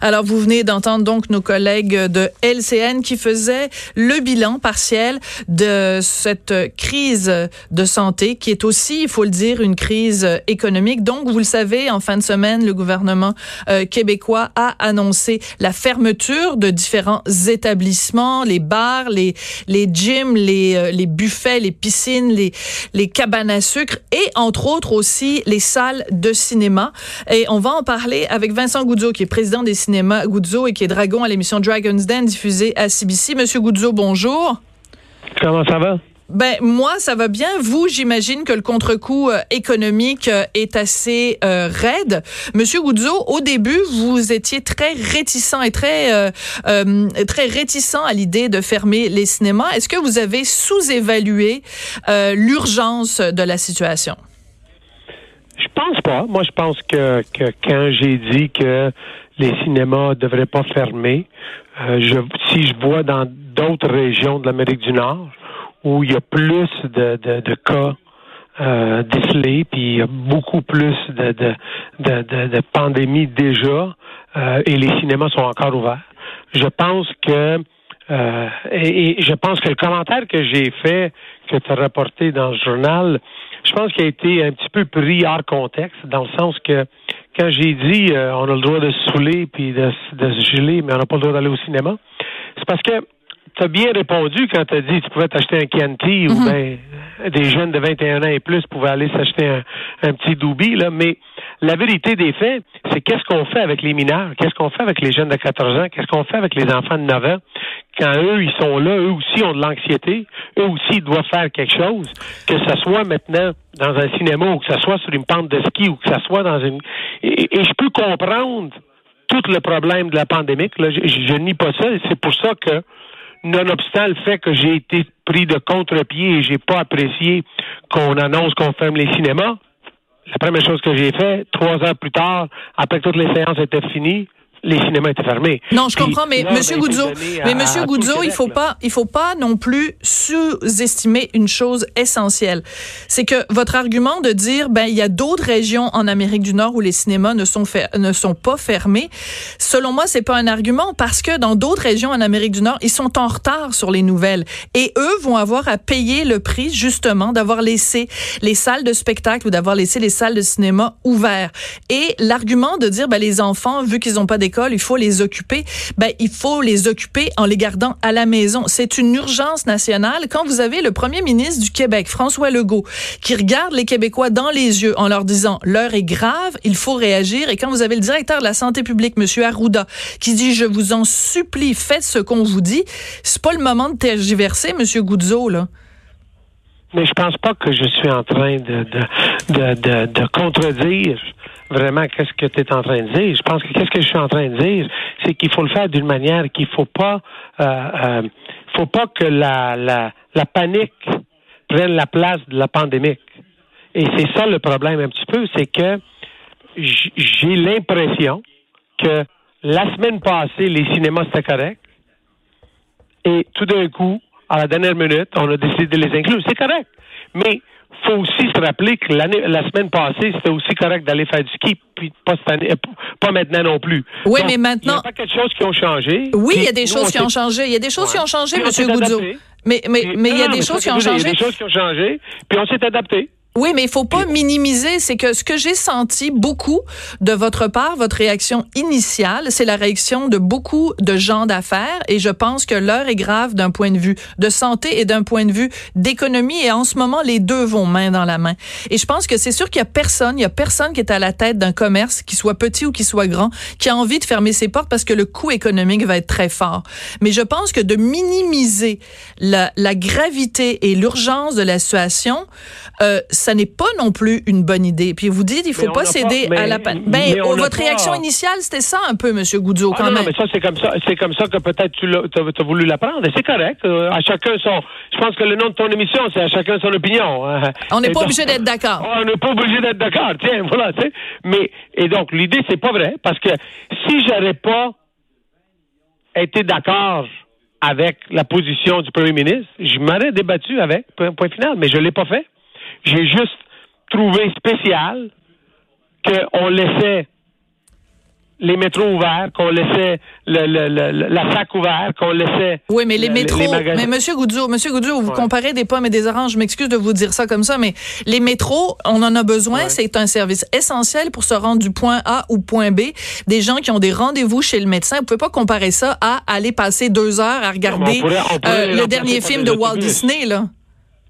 Alors, vous venez d'entendre donc nos collègues de LCN qui faisaient le bilan partiel de cette crise de santé qui est aussi, il faut le dire, une crise économique. Donc, vous le savez, en fin de semaine, le gouvernement euh, québécois a annoncé la fermeture de différents établissements, les bars, les, les gyms, les, euh, les buffets, les piscines, les, les cabanes à sucre et, entre autres, aussi les salles de cinéma. Et on va en parler avec Vincent Goudzo, qui est président des cinéma Guzzo et qui est dragon à l'émission Dragon's Den diffusée à CBC. Monsieur Guzzo, bonjour. Comment ça va? Ben moi ça va bien. Vous, j'imagine que le contre-coup euh, économique euh, est assez euh, raide. Monsieur Guzzo, au début, vous étiez très réticent et très très réticent à l'idée de fermer les cinémas. Est-ce que vous avez sous-évalué l'urgence de la situation? Je pense pas. Moi, je pense que, que quand j'ai dit que les cinémas ne devraient pas fermer. Euh, je, si je vois dans d'autres régions de l'Amérique du Nord où il y a plus de, de, de cas euh, décelés, puis il y a beaucoup plus de, de, de, pandémies déjà, euh, et les cinémas sont encore ouverts. Je pense que euh, et, je pense que le commentaire que j'ai fait, que tu as rapporté dans le journal, je pense qu'il a été un petit peu pris hors contexte, dans le sens que quand j'ai dit euh, on a le droit de se saouler puis de, de se geler, mais on n'a pas le droit d'aller au cinéma, c'est parce que tu as bien répondu quand tu as dit que tu pouvais t'acheter un Chianti ou mhm. ben des jeunes de 21 ans et plus pouvaient aller s'acheter un, un, petit Doubi, là, mais la vérité des faits, c'est qu'est-ce qu'on fait avec les mineurs, qu'est-ce qu'on fait avec les jeunes de 14 ans, qu'est-ce qu'on fait avec les enfants de 9 ans, quand eux, ils sont là, eux aussi ont de l'anxiété, eux aussi, ils doivent faire quelque chose, que ce soit maintenant dans un cinéma ou que ce soit sur une pente de ski ou que ce soit dans une... Et, je peux comprendre tout le problème de la pandémie, là, je, je, nie pas ça, c'est pour ça que nonobstant le fait que j'ai été pris de contre-pied et j'ai pas apprécié qu'on annonce qu'on ferme les cinémas, la première chose que j'ai fait, trois heures plus tard, après que toutes les séances étaient finies, les cinémas étaient fermés. Non, je comprends, mais Monsieur Goudzo, mais Monsieur Goudzo, il faut pas, il faut pas non plus sous-estimer une chose essentielle, c'est que votre argument de dire ben il y a d'autres régions en Amérique du Nord où les cinémas ne sont ne sont pas fermés, selon moi c'est pas un argument parce que dans d'autres régions en Amérique du Nord ils sont en retard sur les nouvelles et eux vont avoir à payer le prix justement d'avoir laissé les salles de spectacle ou d'avoir laissé les salles de cinéma ouvertes. Et l'argument de dire ben les enfants vu qu'ils n'ont pas des il faut les occuper. Ben, il faut les occuper en les gardant à la maison. C'est une urgence nationale. Quand vous avez le premier ministre du Québec, François Legault, qui regarde les Québécois dans les yeux en leur disant l'heure est grave, il faut réagir. Et quand vous avez le directeur de la santé publique, Monsieur Arruda, qui dit je vous en supplie, faites ce qu'on vous dit, c'est pas le moment de tergiverser, Monsieur Goudzo, là. Mais je pense pas que je suis en train de, de, de, de contredire vraiment qu'est-ce que tu es en train de dire? Je pense que qu'est-ce que je suis en train de dire, c'est qu'il faut le faire d'une manière qu'il faut pas euh, euh, faut pas que la, la, la panique prenne la place de la pandémie. Et c'est ça le problème un petit peu, c'est que j'ai l'impression que la semaine passée, les cinémas c'était correct. Et tout d'un coup, à la dernière minute, on a décidé de les inclure. C'est correct. Mais faut aussi se rappeler que l'année, la semaine passée, c'était aussi correct d'aller faire du ski, puis pas cette année, pas maintenant non plus. Oui, mais maintenant. Il y a pas quelque chose qui ont changé. Oui, il y a des choses qui ont changé. Il y a des choses qui ont changé, M. Goudzo. Mais, mais, mais il y a des choses qui ont changé. Il y a des choses qui ont changé, puis on s'est adapté. Oui, mais il faut pas minimiser. C'est que ce que j'ai senti beaucoup de votre part, votre réaction initiale, c'est la réaction de beaucoup de gens d'affaires. Et je pense que l'heure est grave d'un point de vue de santé et d'un point de vue d'économie. Et en ce moment, les deux vont main dans la main. Et je pense que c'est sûr qu'il y a personne, il y a personne qui est à la tête d'un commerce, qui soit petit ou qui soit grand, qui a envie de fermer ses portes parce que le coût économique va être très fort. Mais je pense que de minimiser la, la gravité et l'urgence de la situation, euh, ça ça n'est pas non plus une bonne idée. Puis vous dites, il faut pas céder à la panique. Ben, votre réaction initiale, c'était ça un peu, Monsieur Goudzo, quand ah, même. Non, mais ça, c'est comme ça, c'est comme ça que peut-être tu as, voulu l'apprendre. Et c'est correct. Euh, à chacun son. Je pense que le nom de ton émission, c'est à chacun son opinion. Hein. On n'est pas obligé d'être d'accord. On n'est pas obligé d'être d'accord. Tiens, voilà, tu sais. Mais et donc l'idée, c'est pas vrai, parce que si j'aurais pas été d'accord avec la position du premier ministre, je m'aurais débattu avec, point, point final, mais je l'ai pas fait. J'ai juste trouvé spécial qu'on laissait les métros ouverts, qu'on laissait le, le, la fac ouverte, qu'on laissait. Oui, mais les métros. mais Monsieur Goudzo, Monsieur Goudzo, vous comparez des pommes et des oranges. Je m'excuse de vous dire ça comme ça, mais les métros, on en a besoin. C'est un service essentiel pour se rendre du point A au point B. Des gens qui ont des rendez-vous chez le médecin. Vous pouvez pas comparer ça à aller passer deux heures à regarder euh, le dernier film de Walt Disney, là.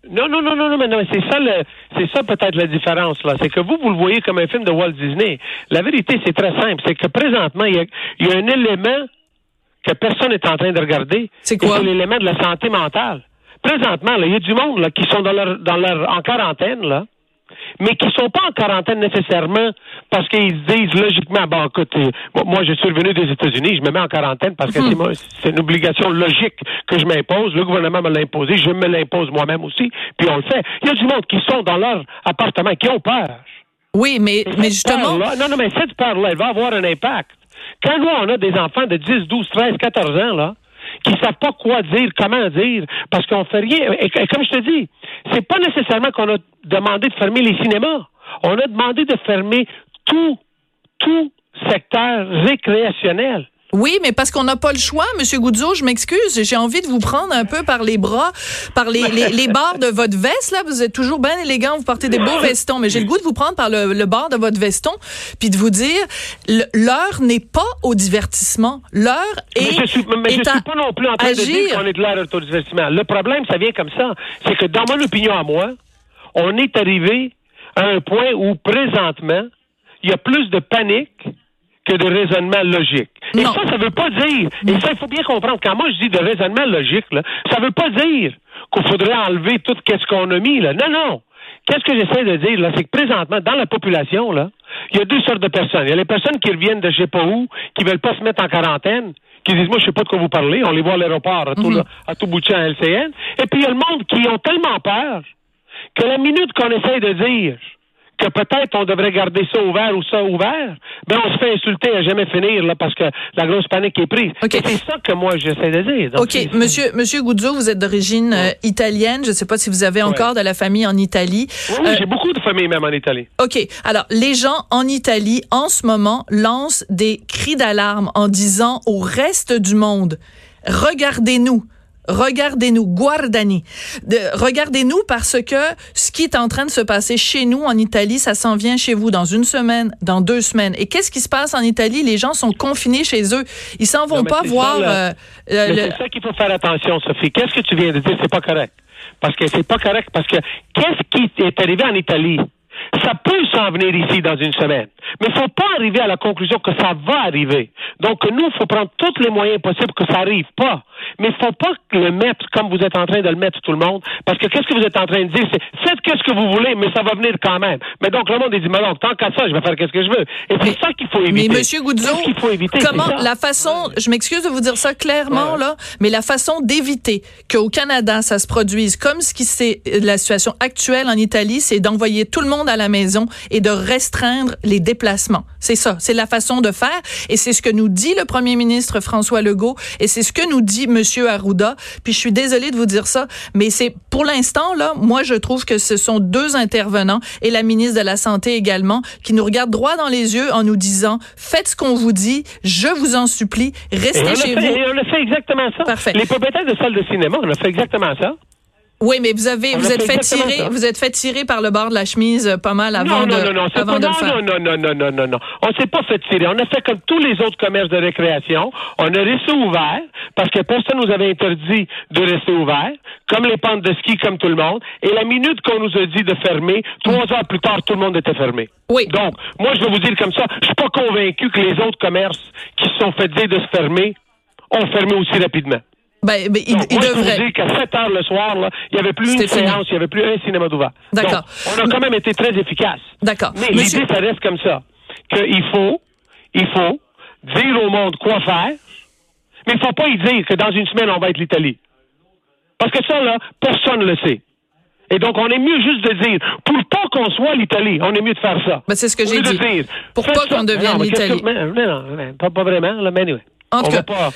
Non, non, non, non, non, mais non, c'est ça le, c'est ça peut-être la différence là. C'est que vous, vous le voyez comme un film de Walt Disney. La vérité, c'est très simple. C'est que présentement, il y a, il y a un élément que personne n'est en train de regarder. C'est quoi? C'est l'élément de la santé mentale. Présentement, là, il y a du monde là, qui sont dans leur, dans leur, en quarantaine, là, mais qui sont pas en quarantaine nécessairement parce qu'ils disent logiquement, bon, écoute, euh, moi, je suis revenu des États-Unis, je me mets en quarantaine parce que hmm. c'est une obligation logique que je m'impose. Le gouvernement me l'a imposé, je me l'impose moi-même aussi, puis on le fait. Il y a du monde qui sont dans leur appartement, qui ont peur. Oui, mais, mais justement. non, non, mais cette peur-là, elle va avoir un impact. Quand nous, on a des enfants de 10, 12, 13, 14 ans, là, qui savent pas quoi dire, comment dire, parce qu'on fait rien. Et, comme je te dis, c'est pas nécessairement qu'on a demandé de fermer les cinémas. On a demandé de fermer tout, tout secteur récréationnel. Oui, mais parce qu'on n'a pas le choix, Monsieur Goudzo, je m'excuse, j'ai envie de vous prendre un peu par les bras, par les, les, les, barres de votre veste. Là, vous êtes toujours bien élégant, vous portez des beaux vestons, mais j'ai le goût de vous prendre par le, le bord de votre veston, puis de vous dire, l'heure n'est pas au divertissement, l'heure est, mais je suis, mais je suis pas non plus en train de dire qu'on est de l'heure au divertissement. Le problème, ça vient comme ça, c'est que dans mon opinion à moi, on est arrivé à un point où présentement, il y a plus de panique que de raisonnement logique. Et ça, ça veut pas dire, et ça, il faut bien comprendre, quand moi je dis de raisonnement logique, là, ça veut pas dire qu'il faudrait enlever tout ce qu'on a mis, là. Non, non. Qu'est-ce que j'essaie de dire, là? C'est que présentement, dans la population, là, il y a deux sortes de personnes. Il y a les personnes qui reviennent de je sais pas où, qui veulent pas se mettre en quarantaine, qui disent, moi, je sais pas de quoi vous parlez, on les voit à l'aéroport, à, tout, mhm. à tout bout de champ LCN. Et puis, il y a le monde qui ont tellement peur que la minute qu'on essaie de dire que peut-être on devrait garder ça ouvert ou ça ouvert, ben on se fait insulter à jamais finir là parce que la grosse panique est prise. C'est ça que moi j'essaie de dire. OK, monsieur monsieur Guzzo, vous êtes d'origine euh, italienne, je ne sais pas si vous avez encore de la famille en Italie. Oui, euh, j'ai beaucoup de familles même en Italie. OK. Alors, les gens en Italie en ce moment lancent des cris d'alarme en disant au reste du monde regardez-nous Regardez-nous, guardani. Regardez-nous parce que ce qui est en train de se passer chez nous en Italie, ça s'en vient chez vous dans une semaine, dans deux semaines. Et qu'est-ce qui se passe en Italie? Les gens sont confinés chez eux. Ils s'en vont pas voir. Euh, c'est ça qu'il faut faire attention, Sophie. Qu'est-ce que tu viens de dire? C'est pas correct. Parce que c'est pas correct. Parce que qu'est-ce qui est arrivé en Italie? Ça peut s'en venir ici dans une semaine. Mais il ne faut pas arriver à la conclusion que ça va arriver. Donc, nous, il faut prendre tous les moyens possibles que ça n'arrive pas. Mais il ne faut pas le mettre comme vous êtes en train de le mettre tout le monde. Parce que qu'est-ce que vous êtes en train de dire? C'est faites qu'est-ce que vous voulez, mais ça va venir quand même. Mais donc, le monde dit, mais donc, tant qu'à ça, je vais faire qu'est-ce que je veux. Et c'est ça qu'il faut éviter. Mais Monsieur Goudzo, comment la façon, je m'excuse de vous dire ça clairement, là, mais la façon d'éviter qu'au Canada, ça se produise comme ce qui c'est la situation actuelle en Italie, c'est d'envoyer tout le monde à la maison et de restreindre les déplacements. C'est ça. C'est la façon de faire. Et c'est ce que nous dit le premier ministre François Legault. Et c'est ce que nous dit Monsieur Arruda. Puis je suis désolée de vous dire ça, mais c'est pour l'instant, là, moi, je trouve que ce sont deux intervenants et la ministre de la Santé également qui nous regardent droit dans les yeux en nous disant, faites ce qu'on vous dit, je vous en supplie, restez chez vous. Et on a fait exactement ça. Parfait. Les propriétaires de salles de cinéma, on a fait exactement ça. Oui, mais vous avez, vous êtes fait tirer, vous êtes fait tirer par le bord de la chemise euh, pas mal avant de, non, non, avant de le faire. Non, non, non, non, non, non, On s'est pas fait tirer. On a fait comme tous les autres commerces de récréation. On a resté ouvert parce que personne nous avait interdit de rester ouvert, comme les pentes de ski, comme tout le monde. Et la minute qu'on nous a dit de fermer, trois heures plus tard, tout le monde était fermé. Oui. Donc, moi, je vais vous dire comme ça, je suis pas convaincu que les autres commerces qui se sont fait dire de se fermer ont fermé aussi rapidement. Ben, ben, il, Donc, il moi, je vous devrait. dire qu'à 7 heures le soir, là, il n'y avait plus une séance, il n'y avait plus un cinéma d'ouvert. D'accord. On a quand même été très efficace. D'accord. Mais Monsieur- l'idée, ça reste comme ça. Qu'il faut, il faut dire au monde quoi faire, mais il ne faut pas y dire que dans une semaine, on va être l'Italie. Parce que ça, là, personne ne le sait. Et donc, on est mieux juste de dire, pour pas qu'on soit l'Italie, on est mieux de faire ça. Ben, c'est ce que j'ai dit. dire, Pour pas qu'on devienne mais l'Italie. mais- mais non, mais pas, pas vraiment, là, mais anyway. En tout On cas, va pas-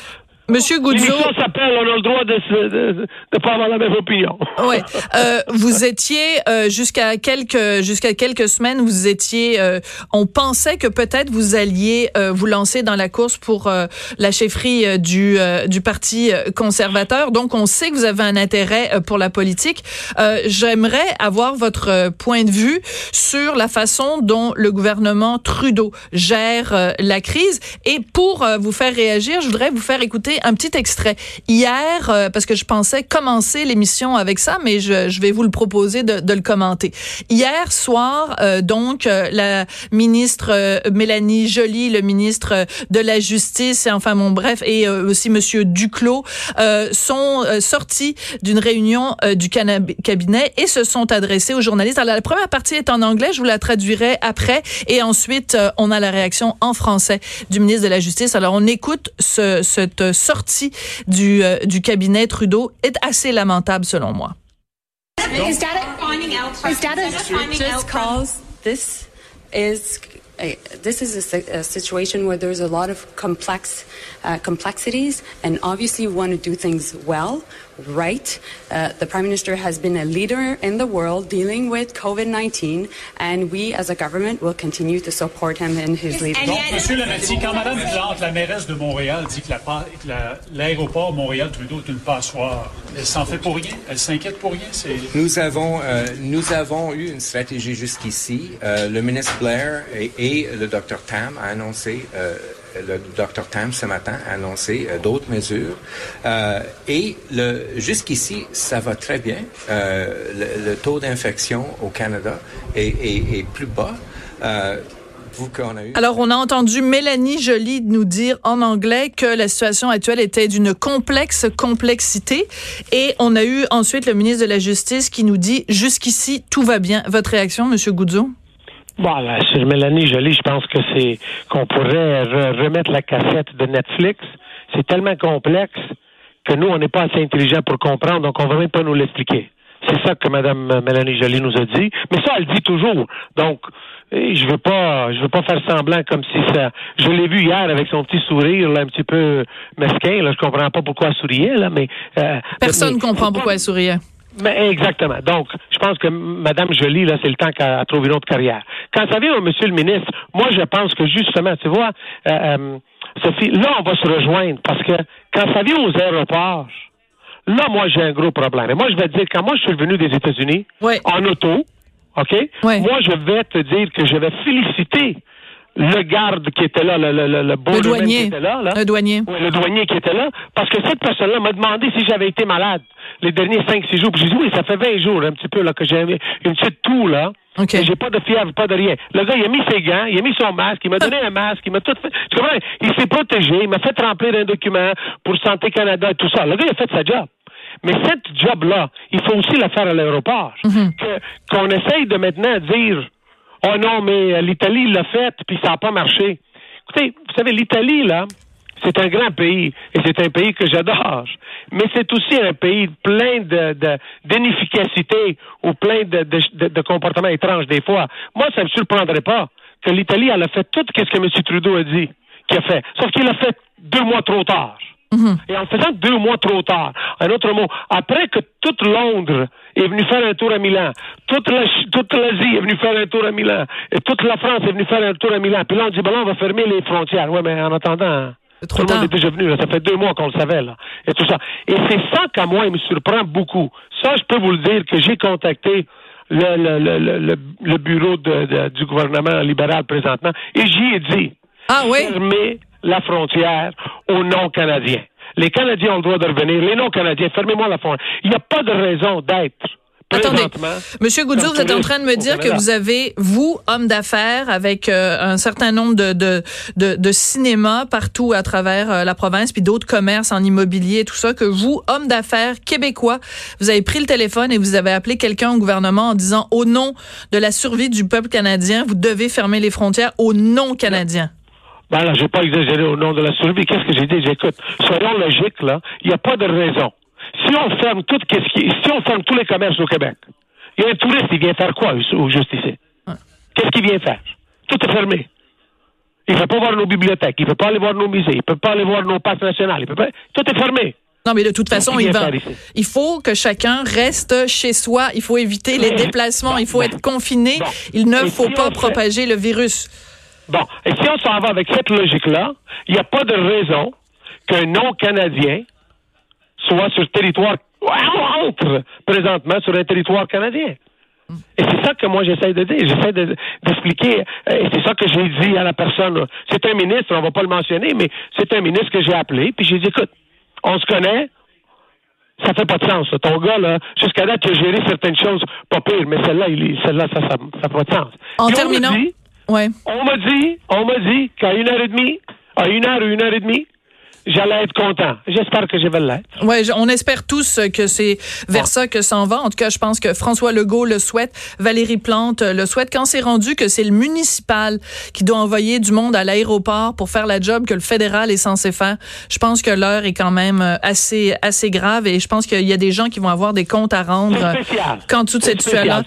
Monsieur Goudzo. S'appelle On a le droit de ne pas avoir la même opinion. Ouais, euh, vous étiez euh, jusqu'à quelques jusqu'à quelques semaines, vous étiez. euh, on pensait que peut-être vous alliez euh, vous lancer dans la course pour euh, la chefferie euh, du euh, du parti conservateur. Donc, on sait que vous avez un intérêt euh, pour la politique. Euh, J'aimerais avoir votre point de vue sur la façon dont le gouvernement Trudeau gère euh, la crise. Et pour euh, vous faire réagir, je voudrais vous faire écouter un petit extrait. Hier, euh, parce que je pensais commencer l'émission avec ça, mais je, vais vous le proposer de, le commenter. Hier soir, euh, donc, euh, la ministre Mélanie Joly, le ministre de la Justice, et enfin, bon, bref, et aussi Monsieur Duclos, sont sortis d'une réunion du cabinet et se sont adressés aux journalistes. Alors, la première partie est en anglais, je vous la traduirai après, et ensuite, on a la réaction en français du ministre de la Justice. Alors, on écoute ce, cette sortie du, euh, du cabinet Trudeau, est assez lamentable selon moi. This is a, this is a, si- a situation where there's a lot of complex uh, complexities, and obviously we want to do things well, right? Uh, the prime minister has been a leader in the world dealing with COVID-19, and we as a government will continue to support him in his leadership. Donc, Monsieur Lametti, quand Mme Plante, la mairesse de Montréal, dit que la- l'aéroport Montréal-Trudeau est une passoire, elle s'en fait pour rien? Elle s'inquiète pour rien? C'est... Nous avons, euh, nous avons eu une stratégie jusqu'ici. Euh, le ministre Blair et, et le Dr Tam a annoncé, euh, le Dr Tam ce matin a annoncé euh, d'autres mesures. Euh, et le, jusqu'ici, ça va très bien. Euh, le, le taux d'infection au Canada est, est- est plus bas. Euh. Alors, on a entendu Mélanie Joly nous dire en anglais que la situation actuelle était d'une complexe complexité. Et on a eu ensuite le ministre de la Justice qui nous dit jusqu'ici, tout va bien. Votre réaction, Monsieur Goudzo? Bon, là, sur Mélanie Jolie, je pense que c'est qu'on pourrait re- remettre la cassette de Netflix. C'est tellement complexe que nous, on n'est pas assez intelligents pour comprendre, donc on ne va même pas nous l'expliquer. C'est ça que Mme Mélanie Jolie nous a dit. Mais ça, elle dit toujours. Donc, eh, je veux pas, je veux pas faire semblant comme si ça. Je l'ai vu hier avec son petit sourire, là, un petit peu mesquin. Là, je comprends pas pourquoi elle souriait, là, mais euh, Personne ne comprend pourquoi elle souriait. mais exactement. Donc, je pense que Mme Jolie, là, c'est le temps qu'elle trouve une autre carrière. Quand ça vient au Monsieur le ministre, moi, je pense que justement, tu vois, euh, euh, Sophie, là, on va se rejoindre parce que quand ça vient aux aéroports, là, moi, j'ai un gros problème. Et moi, je vais te dire, quand moi, je suis revenu des États-Unis, Ouais. en auto, OK? Ouais. Moi, je vais te dire que je vais féliciter le garde qui était là, le, le, le, le borderman Le douanier. qui était là, là. Le douanier. Oui, le douanier qui était là, parce que cette personne-là m'a demandé si j'avais été malade les derniers 5-6 jours. Puis j'ai dit oui, ça fait 20 jours un petit peu là que j'ai une petite toux là. OK. Mais J'ai pas de fièvre, pas de rien. Le gars, il a mis ses gants, il a mis son masque, il m'a donné un masque, il m'a tout fait. Tu comprends? Il s'est protégé, il m'a fait remplir un document pour Santé Canada et tout ça. Le gars, il a fait sa job. Mais cette job-là, il faut aussi la faire à l'aéroport. Que- Qu'on essaye de maintenant dire Oh non, mais euh, l'Italie l'a fait, puis ça n'a pas marché. Écoutez, vous savez, l'Italie, là, c'est un grand pays, et c'est un pays que j'adore. Mais c'est aussi un pays plein de, d'inefficacité ou plein de, de, de- comportements étranges des fois. Moi, ça ne me surprendrait pas que l'Italie, elle a fait tout ce que M. Trudeau a dit qu'il a fait. Sauf qu'il a fait deux mois trop tard. Et en faisant deux mois trop tard, un autre mot, après que toute Londres est venue faire un tour à Milan, toute la- toute l'Asie est venue faire un tour à Milan, et toute la France est venue faire un tour à Milan, puis là on dit, ben là, on va fermer les frontières. Ouais, mais en attendant, tout le monde est déjà venu, là. ça fait deux mois qu'on le savait, là, et tout ça. Et c'est ça qu'à moi, il me surprend beaucoup. Ça, je peux vous le dire que j'ai contacté le, le, le, le, le- le bureau de- de- du gouvernement libéral présentement, et j'y ai dit, Ah oui? fermez la frontière aux non-Canadiens. Les Canadiens ont le droit de revenir. Les non-Canadiens, fermez-moi la frontière. Il n'y a pas de raison d'être Attendez, Monsieur Goudzou, vous êtes en train de me dire que vous avez, vous, homme d'affaires, avec euh, un certain nombre de, de, de, de cinémas partout à travers euh, la province, puis d'autres commerces en immobilier et tout ça, que vous, homme d'affaires québécois, vous avez pris le téléphone et vous avez appelé quelqu'un au gouvernement en disant, au nom de la survie du peuple canadien, vous devez fermer les frontières au nom canadien. Ben là, j'ai pas exagéré au nom de la survie. Qu'est-ce que j'ai dit? J'écoute. Soyons logiques, là. Il n'y a pas de raison si on ferme tout qui, si on ferme tous les commerces au Québec, il y a un touriste, il vient faire quoi au juste ici? Qu'est-ce qu'il vient faire? Tout est fermé. Il ne peut pas voir nos bibliothèques, il ne peut pas aller voir nos musées, il ne peut pas aller voir nos parcs nationaux, il peut pas... tout est fermé. Non, mais de toute façon, il, va, il faut que chacun reste chez soi. Il faut éviter les déplacements. il faut être confiné. Il ne faut pas propager le virus. Bon. Et si on s'en va avec cette logique-là, il n'y a pas de raison qu'un non-Canadien soit sur le territoire, entre présentement sur un territoire canadien. Et c'est ça que moi j'essaie de dire. J'essaie d'expliquer. et c'est ça que j'ai dit à la personne. C'est un ministre, on va pas le mentionner, mais c'est un ministre que j'ai appelé. Puis j'ai dit, écoute, on se connaît. Ça fait pas de sens. Ton gars, là, jusqu'à là, tu as géré certaines choses pas pires, mais celle-là, celle-là, ça, ça, ça fait pas de sens. En terminant. Ouais. On m'a dit, on m'a dit qu'à une heure et demie, à une heure ou une heure et demie, j'allais être content. J'espère que je vais l'être. Ouais, on espère tous que c'est vers ça que s'en va. En tout cas, je pense que François Legault le souhaite, Valérie Plante le souhaite. Quand c'est rendu que c'est le municipal qui doit envoyer du monde à l'aéroport pour faire la job que le fédéral est censé faire, je pense que l'heure est quand même euh, assez assez grave et je pense qu'il y a des gens qui vont avoir des comptes à rendre quand toute cette situation-là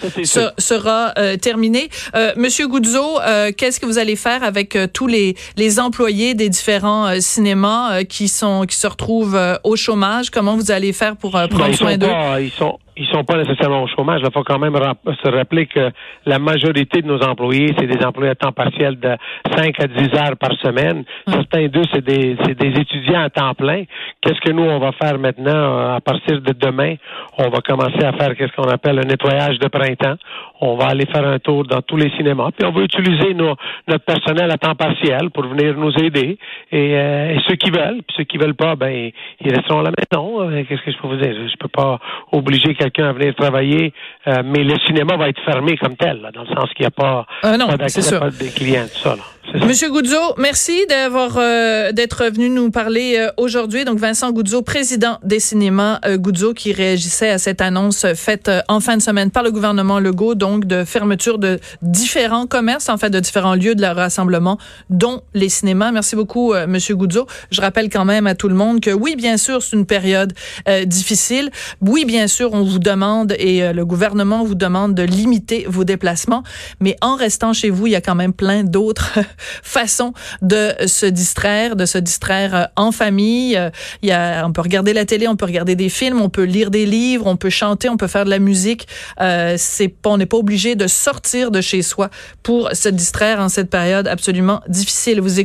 sera euh, terminée. Euh, Monsieur Goudzo, euh, qu'est-ce que vous allez faire avec tous les les employés des différents cinémas qui sont qui se retrouvent euh, au chômage. Comment vous allez faire pour euh, prendre soin d'eux? Ils sont ils sont pas nécessairement au chômage. Il faut quand même se rappeler que la majorité de nos employés, c'est des employés à temps partiel de 5 à 10 heures par semaine. Hum. Certains d'eux, c'est des, des étudiants à temps plein. Qu'est-ce que nous, on va faire maintenant euh, à partir de demain? On va commencer à faire qu'est-ce qu'on appelle un nettoyage de printemps. On va aller faire un tour dans tous les cinémas. Puis on va utiliser notre personnel à temps partiel pour venir nous aider. Et, euh, ceux qui veulent, puis ceux qui veulent pas, ben ils resteront à la maison. Euh, qu'est-ce que je peux vous dire? Je peux pas obliger quelqu'un quelqu'un à venir travailler, euh, mais le cinéma va être fermé comme tel, dans le sens qu'il n'y a pas, euh, non, pas d'accès des clients, tout ça. Là. Monsieur Goudzo, merci d'avoir euh, d'être venu nous parler euh, aujourd'hui. Donc Vincent Goudzo, président des cinémas euh, Goudzo, qui réagissait à cette annonce faite en fin de semaine par le gouvernement Legault, donc de fermeture de différents commerces, en fait, de différents lieux de leur rassemblement, dont les cinémas. Merci beaucoup, Monsieur Goudzo. Je rappelle quand même à tout le monde que oui, bien sûr, c'est une période difficile. Oui, bien sûr, on vous demande et le gouvernement vous demande de limiter vos déplacements, mais en restant chez vous, il y a quand même plein d'autres façon de se distraire, de se distraire euh, en famille. Euh, il y a, on peut regarder la télé, on peut regarder des films, on peut lire des livres, on peut chanter, on peut faire de la musique. Euh, c'est on n'est pas obligé de sortir de chez soi pour se distraire en cette période absolument difficile. Vous